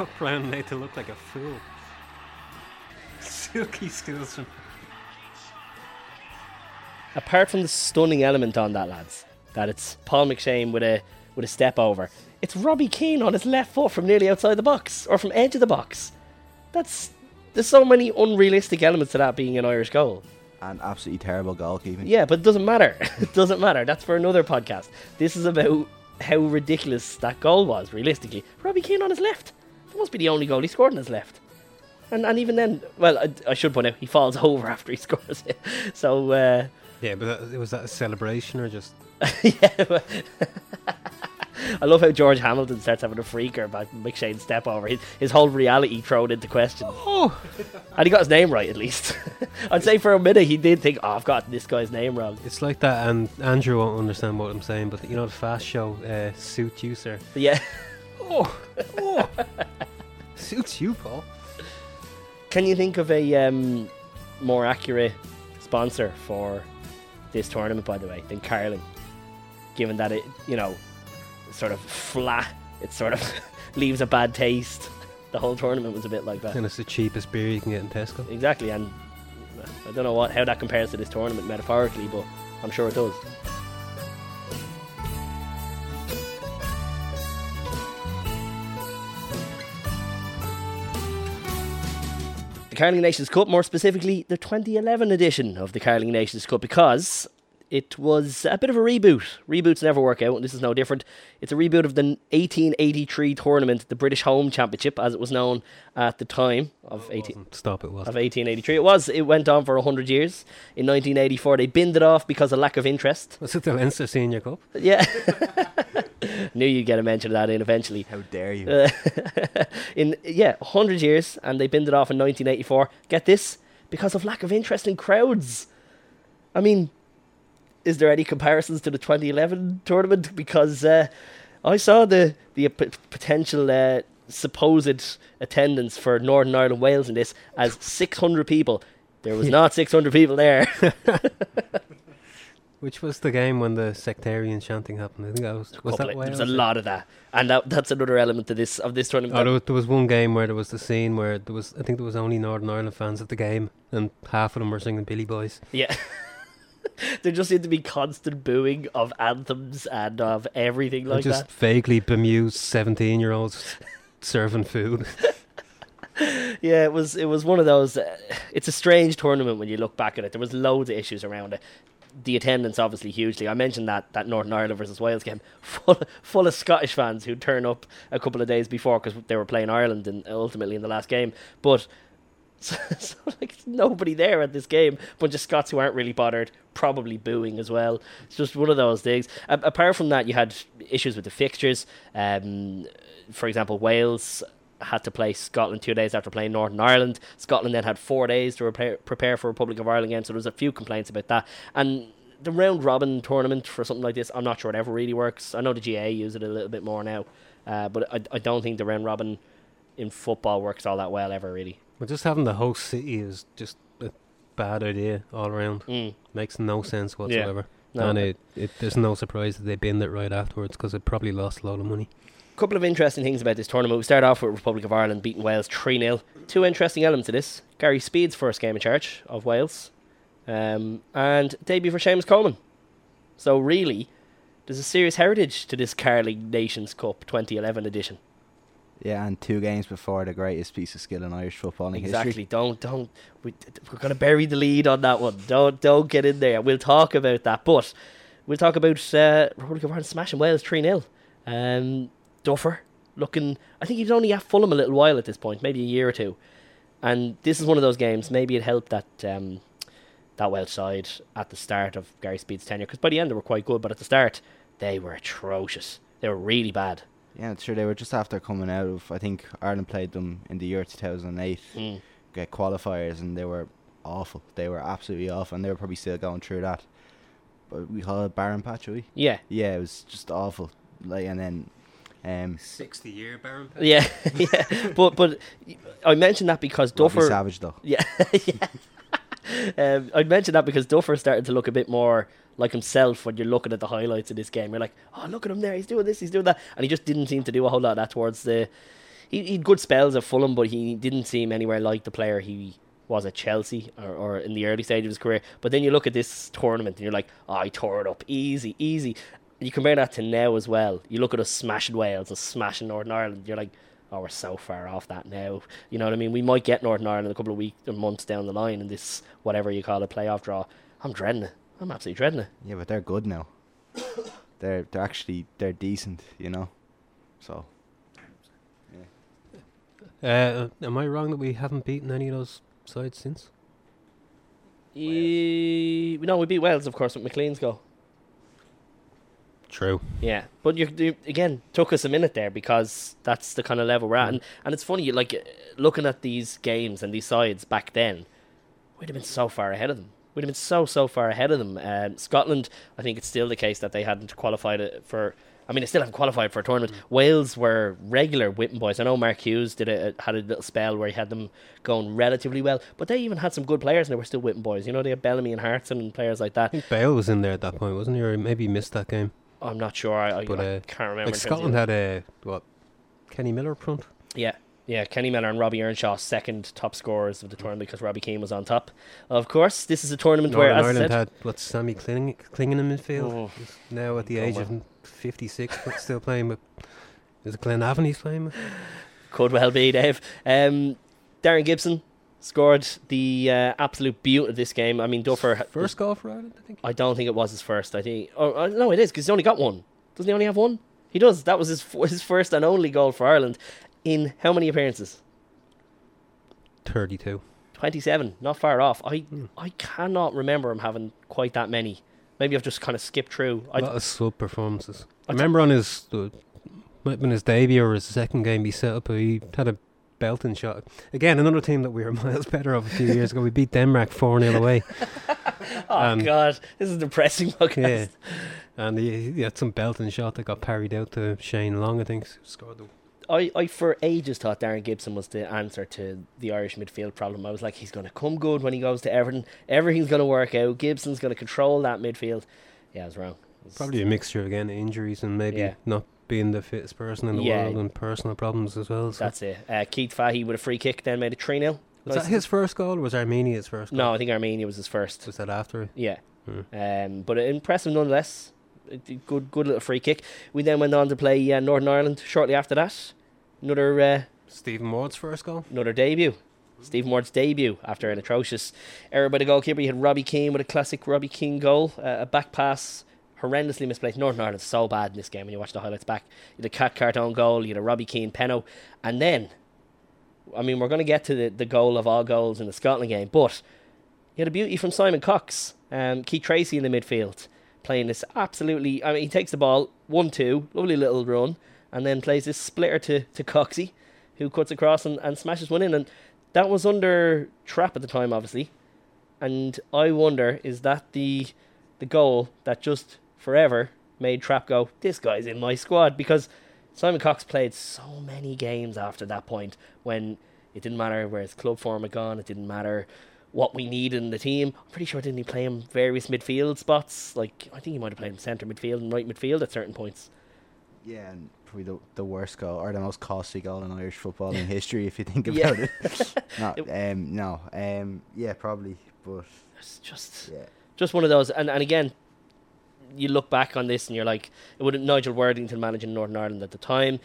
Fuck Brian made to look like a fool. Silky Skilson. Apart from the stunning element on that, lads, that it's Paul McShane with a with a step over. It's Robbie Keane on his left foot from nearly outside the box or from edge of the box. That's there's so many unrealistic elements to that being an Irish goal. And absolutely terrible goalkeeping. Yeah, but it doesn't matter. it doesn't matter. That's for another podcast. This is about how ridiculous that goal was, realistically. Robbie Keane on his left. That must be the only goal he scored in his left. And and even then, well, I, I should point out, he falls over after he scores it. So, uh, Yeah, but that, was that a celebration or just. yeah. I love how George Hamilton starts having a freaker about McShane's step over. His, his whole reality thrown into question. Oh! And he got his name right, at least. I'd say for a minute he did think, oh, I've got this guy's name wrong. It's like that, and Andrew won't understand what I'm saying, but you know the fast show, uh, Suit You, sir. Yeah. Oh! Oh! Suits you, Paul. Can you think of a um, more accurate sponsor for this tournament, by the way, than Carling? Given that it, you know, sort of flat, it sort of leaves a bad taste. The whole tournament was a bit like that. And it's the cheapest beer you can get in Tesco. Exactly, and I don't know what how that compares to this tournament metaphorically, but I'm sure it does. Carling Nations Cup, more specifically the 2011 edition of the Carling Nations Cup, because it was a bit of a reboot. Reboots never work out, and this is no different. It's a reboot of the 1883 tournament, the British Home Championship, as it was known at the time of 18, Wasn't. Stop, it wasn't. 1883. It was. It went on for 100 years. In 1984, they binned it off because of lack of interest. Was it the Leinster Senior Cup? Yeah. Knew you'd get a mention of that in eventually. How dare you? Uh, in yeah, 100 years, and they binned it off in 1984. Get this? Because of lack of interest in crowds. I mean, is there any comparisons to the 2011 tournament? Because uh, I saw the the p- potential uh, supposed attendance for Northern Ireland Wales in this as 600 people. There was not 600 people there. Which was the game when the sectarian chanting happened? I think that was. Was that of- there was a lot of that, and that, that's another element to this of this tournament. Oh, there was, there was one game where there was the scene where there was, I think there was only Northern Ireland fans at the game, and half of them were singing Billy Boys. Yeah. there just seemed to be constant booing of anthems and of everything like just that. vaguely bemused seventeen-year-olds serving food. Yeah, it was it was one of those. Uh, it's a strange tournament when you look back at it. There was loads of issues around it. The attendance obviously hugely. I mentioned that that Northern Ireland versus Wales game full full of Scottish fans who turn up a couple of days before because they were playing Ireland and ultimately in the last game. But so, so like nobody there at this game. Bunch of Scots who aren't really bothered, probably booing as well. It's just one of those things. A- apart from that, you had issues with the fixtures. Um, for example, Wales had to play Scotland two days after playing Northern Ireland. Scotland then had four days to repair, prepare for Republic of Ireland again. So there was a few complaints about that. And the round robin tournament for something like this, I'm not sure it ever really works. I know the GAA use it a little bit more now, uh, but I, I don't think the round robin in football works all that well ever really. Well, just having the host city is just a bad idea all around. Mm. Makes no sense whatsoever. No. And it, it, there's no surprise that they binned it right afterwards because it probably lost a lot of money. Couple of interesting things about this tournament. We start off with Republic of Ireland beating Wales 3 0. Two interesting elements to this Gary Speed's first game in charge of Wales, um, and debut for Seamus Coleman. So, really, there's a serious heritage to this Carling Nations Cup 2011 edition. Yeah, and two games before the greatest piece of skill in Irish footballing Exactly. history. Don't don't we, we're gonna bury the lead on that one. Don't don't get in there. We'll talk about that, but we'll talk about uh, Republic of Ireland smashing Wales three 0 Um, Duffer looking. I think he was only at Fulham a little while at this point, maybe a year or two. And this is one of those games. Maybe it helped that um, that Welsh side at the start of Gary Speed's tenure, because by the end they were quite good, but at the start they were atrocious. They were really bad. Yeah, sure. They were just after coming out of. I think Ireland played them in the year 2008, Mm. get qualifiers, and they were awful. They were absolutely awful, and they were probably still going through that. But we call it barren Patch, we? Yeah, Yeah, it was just awful. Like, and then, um, 60 year barren yeah, yeah. But but I mentioned that because Robbie Duffer. Savage though. Yeah, yeah. Um, I'd mention that because Duffer started to look a bit more like himself when you're looking at the highlights of this game. You're like, oh, look at him there. He's doing this, he's doing that. And he just didn't seem to do a whole lot of that towards the he he had good spells at Fulham, but he didn't seem anywhere like the player he was at Chelsea or, or in the early stage of his career. But then you look at this tournament and you're like, oh, I tore it up easy, easy. And you compare that to now as well. You look at us smashing Wales and smashing Northern Ireland. You're like, oh, we're so far off that now. You know what I mean? We might get Northern Ireland a couple of weeks or months down the line in this whatever you call it playoff draw. I'm dreading it. I'm absolutely dreading it. Yeah, but they're good now. they're they're actually they're decent, you know. So Uh, am I wrong that we haven't beaten any of those sides since? E- no, we beat Wales, of course, with McClean's goal. True. Yeah, but you, you again took us a minute there because that's the kind of level we're at, and and it's funny, like looking at these games and these sides back then, we'd have been so far ahead of them. We'd have been so so far ahead of them. Um, Scotland, I think it's still the case that they hadn't qualified for. I mean, they still haven't qualified for a tournament. Wales were regular Whitton boys. I know Mark Hughes did a had a little spell where he had them going relatively well, but they even had some good players and they were still Whitton boys. You know, they had Bellamy and Hartson and players like that. I think Bale was in there at that point, wasn't he? Or maybe he missed that game. I'm not sure. I, I, But, I uh, can't remember. Like Scotland had a what? Kenny Miller up front. Yeah, yeah. Kenny Miller and Robbie Earnshaw, second top scorers of the tournament because Robbie Keane was on top. Of course, this is a tournament where, Northern I Ireland said, had what? Sammy Kling, Clingan in midfield. Oh. Now at the age well. of 56, but still playing with. Is it Glenavon he's playing with? could well be Dave. Um, Darren Gibson scored the uh, absolute beauty of this game. I mean, Duffer. First goal for Ireland, I think. I don't think it was his first. I think. Oh, uh, no, it is because he's only got one. Doesn't he only have one? He does. That was his f- his first and only goal for Ireland in how many appearances? 32. 27, not far off. I Hmm. I cannot remember him having quite that many. Maybe I've just kind of skipped through. A I, lot of sub performances. I I remember on his uh, might have been his debut or his second game he set up. He had a belting shot. Again, another team that we were miles better of a few years ago. We beat Denmark four 0 away. oh um, God, this is depressing podcast. yeah, and he, he had some belting shot that got parried out to Shane Long. I think scored the I, I for ages thought Darren Gibson was the answer to the Irish midfield problem. I was like, he's going to come good when he goes to Everton. Everything's going to work out. Gibson's going to control that midfield. Yeah, I was wrong. Was- Probably a mixture again, of injuries and maybe Yeah. not being the fittest person in the Yeah. world and personal problems as well. So. That's it. Uh, Keith Fahey with a free kick then made it 3 0. was that his first goal or was Armenia's first goal? No, I think Armenia was his first. Was that after? Yeah. Hmm. Um, but impressive nonetheless. Good, good little free kick. We then went on to play uh, Northern Ireland shortly after that. Another uh, Stephen Ward's first goal? another debut. Stephen Ward's debut after an atrocious error by the goalkeeper. You had Robbie Keane with a classic Robbie Keane goal, uh, a back pass, horrendously misplaced. Northern Ireland so bad in this game when you watch the highlights back. You had a Cathcart own goal, you had a Robbie Keane penno, and then, I mean, we're going to get to the, the goal of all goals in the Scotland game, but you had a beauty from Simon Cox, um, Keith Treacy in the midfield, playing this absolutely. I mean, he takes the ball one two, lovely little run, and then plays this splitter to to Coxey, who cuts across and, and smashes one in, and that was under trap at the time, obviously. And I wonder, is that the the goal that just forever made Trap go, this guy's in my squad? Because Simon Cox played so many games after that point when it didn't matter where his club form had gone, it didn't matter what we needed in the team. I'm pretty sure didn't he play him various midfield spots? Like I think he might have played him centre midfield and right midfield at certain points. Yeah, and probably the, the worst goal or the most costly goal in Irish football in history, if you think Yeah. about it. no, um, no, um, yeah, probably, but It's just yeah, just one of those. And and again, you look back on this and you're like, it would Nigel Worthington managing Northern Ireland at the time,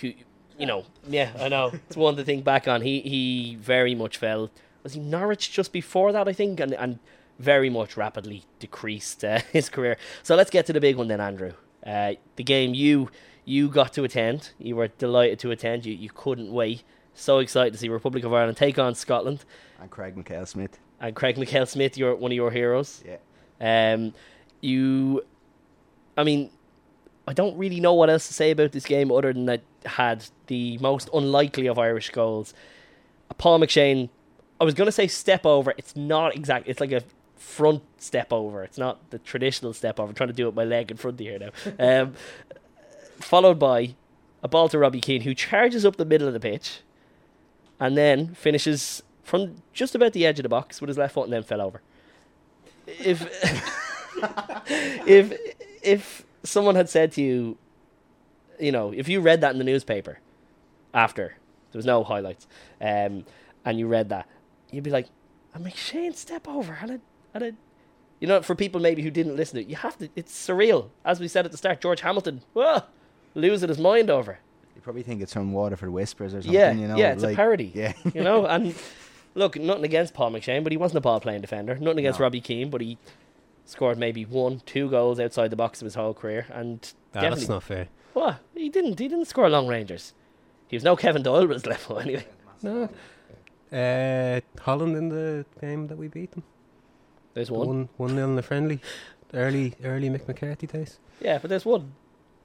who, you know, yeah, I know it's one to think back on. He he very much fell. Was he Norwich just before that? I think, and and very much rapidly decreased uh, his career. So let's get to the big one then, Andrew. Uh, the game you you got to attend. You were delighted to attend. You you couldn't wait. So excited to see Republic of Ireland take on Scotland. and Craig Mackail-Smith. And Craig Mackail-Smith, you're one of your heroes. Yeah, Um, you, I mean, I don't really know what else to say about this game other than that had the most unlikely of Irish goals. A Paul McShane, I was going to say step over. It's not exact. It's like a front step over. It's not the traditional step over. I'm trying to do it with my leg in front of here now. Um, followed by a ball to Robbie Keane, who charges up the middle of the pitch and then finishes from just about the edge of the box with his left foot and then fell over. If if if someone had said to you, you know, if you read that in the newspaper, after. There was no highlights. Um, and you read that, you'd be like, a McShane step over and a, and you know, for people maybe who didn't listen to it, you have to. It's surreal, as we said at the start. George Hamilton, whoa, losing his mind over. You probably think it's from Waterford Whispers or something. Yeah, you know, yeah, it's like, a parody. Yeah, You know, and look, nothing against Paul McShane, but he wasn't a ball playing defender. Nothing against No. Robbie Keane, but he scored maybe one, two goals outside the box of his whole career, and Ah, that's not fair. what he didn't. He didn't score long rangers. He was no Kevin Doyle with his level anyway. No. Uh, Holland in the game that we beat them. There's one. One one nil in the friendly. Early early Mick McCarthy days. Yeah, but there's one.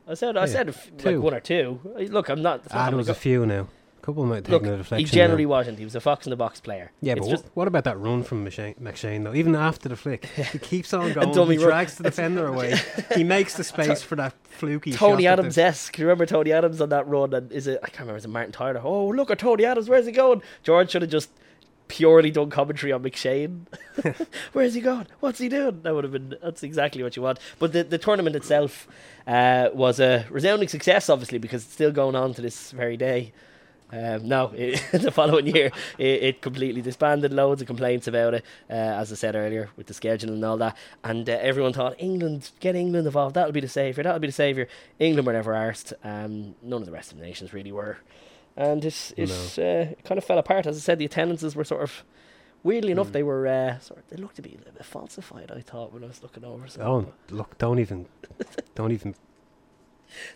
I said I Yeah, said a f- like one or two. Look, I'm not. it's not Ah, there was go- a few now. Couple might take Look, a he generally now. wasn't. He was a fox in the box player. Yeah, it's but just what, about that run from McShane, McShane though? Even after the flick, he keeps on going. dummy He drags the defender away. He makes the space for that fluky Tony Adams esque. Do you remember Tony Adams on that run? And is it? I can't remember. Is it Martin Tyler? Oh, look at Tony Adams. Where's he going? George should have just purely done commentary on McShane. Where's he going? What's he doing? That would have been. That's exactly what you want. But the the tournament itself uh, was a resounding success, obviously, because it's still going on to this very day. Um, no, it, the following year it, it completely disbanded. Loads of complaints about it, uh, as I said earlier, with the scheduling and all that. And uh, everyone thought England, get England involved. That'll be the saviour. That'll be the saviour. England were never arsed. Um, none of the rest of the nations really were. And it's, it's uh, it kind of fell apart. As I said, the attendances were sort of weirdly enough Mm. they were uh, sort of, they looked to be a little bit falsified. I thought when I was looking over. So Oh, look! Don't even, don't even.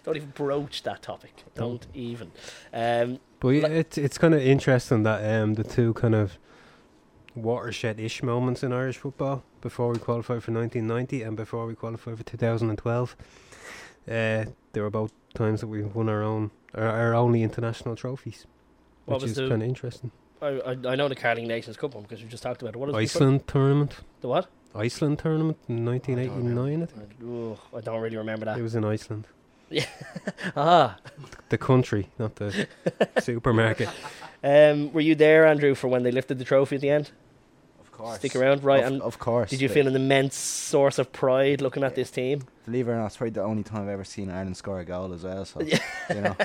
Don't even broach that topic. Don't. Even. Um, But yeah, Like- it's it's kind of interesting that um the two kind of watershed-ish moments in Irish football before we qualified for 1990 and before we qualified for 2012. Uh, they were both times that we won our own our, our only international trophies, which is kind of interesting. I, I I know the Carling Nations Cup one because we just talked about it. What is the- Iceland tournament, The what? Iceland tournament in 1989. I think Oh, I don't really remember that. it was in Iceland. Ah, The country, not the supermarket. um, were you there, Andrew, for when they lifted the trophy at the end? of course. Stick around, right? Of, and of course. did you feel an immense source of pride looking at this team? Believe it or not, it's probably the only time I've ever seen Ireland score a goal as well. So Yeah. you know,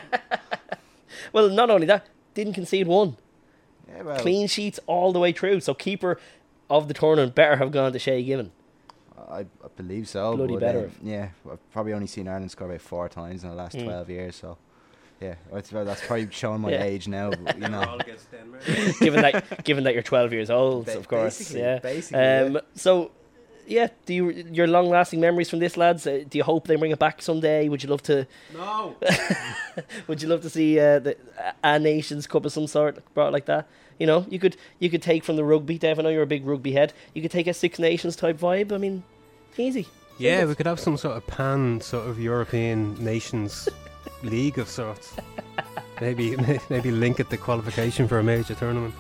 Well, not only that, didn't concede one. yeah, well, Clean sheets all the way through. So keeper of the tournament better have gone to Shay Given. I, I believe so. Bloody but, better um, yeah, I've probably only seen Ireland score about four times in the last Mm. twelve years. So yeah, that's, that's probably showing my Yeah. age now. But, you know, given that given that you're 12 years old, Ba- of course. basically, Yeah. basically, Um, yeah. So, yeah, do you your long lasting memories from this, lads? Uh, do you hope they bring it back someday? Would you love to? No. Would you love to see uh, the a Nations Cup of some sort brought like that? You know, you could you could take from the rugby. Dave, I know you're a big rugby head. You could take a Six Nations type vibe. I mean, easy. Yeah, we could have some sort of pan sort of European nations league of sorts. Maybe maybe link it to qualification for a major tournament.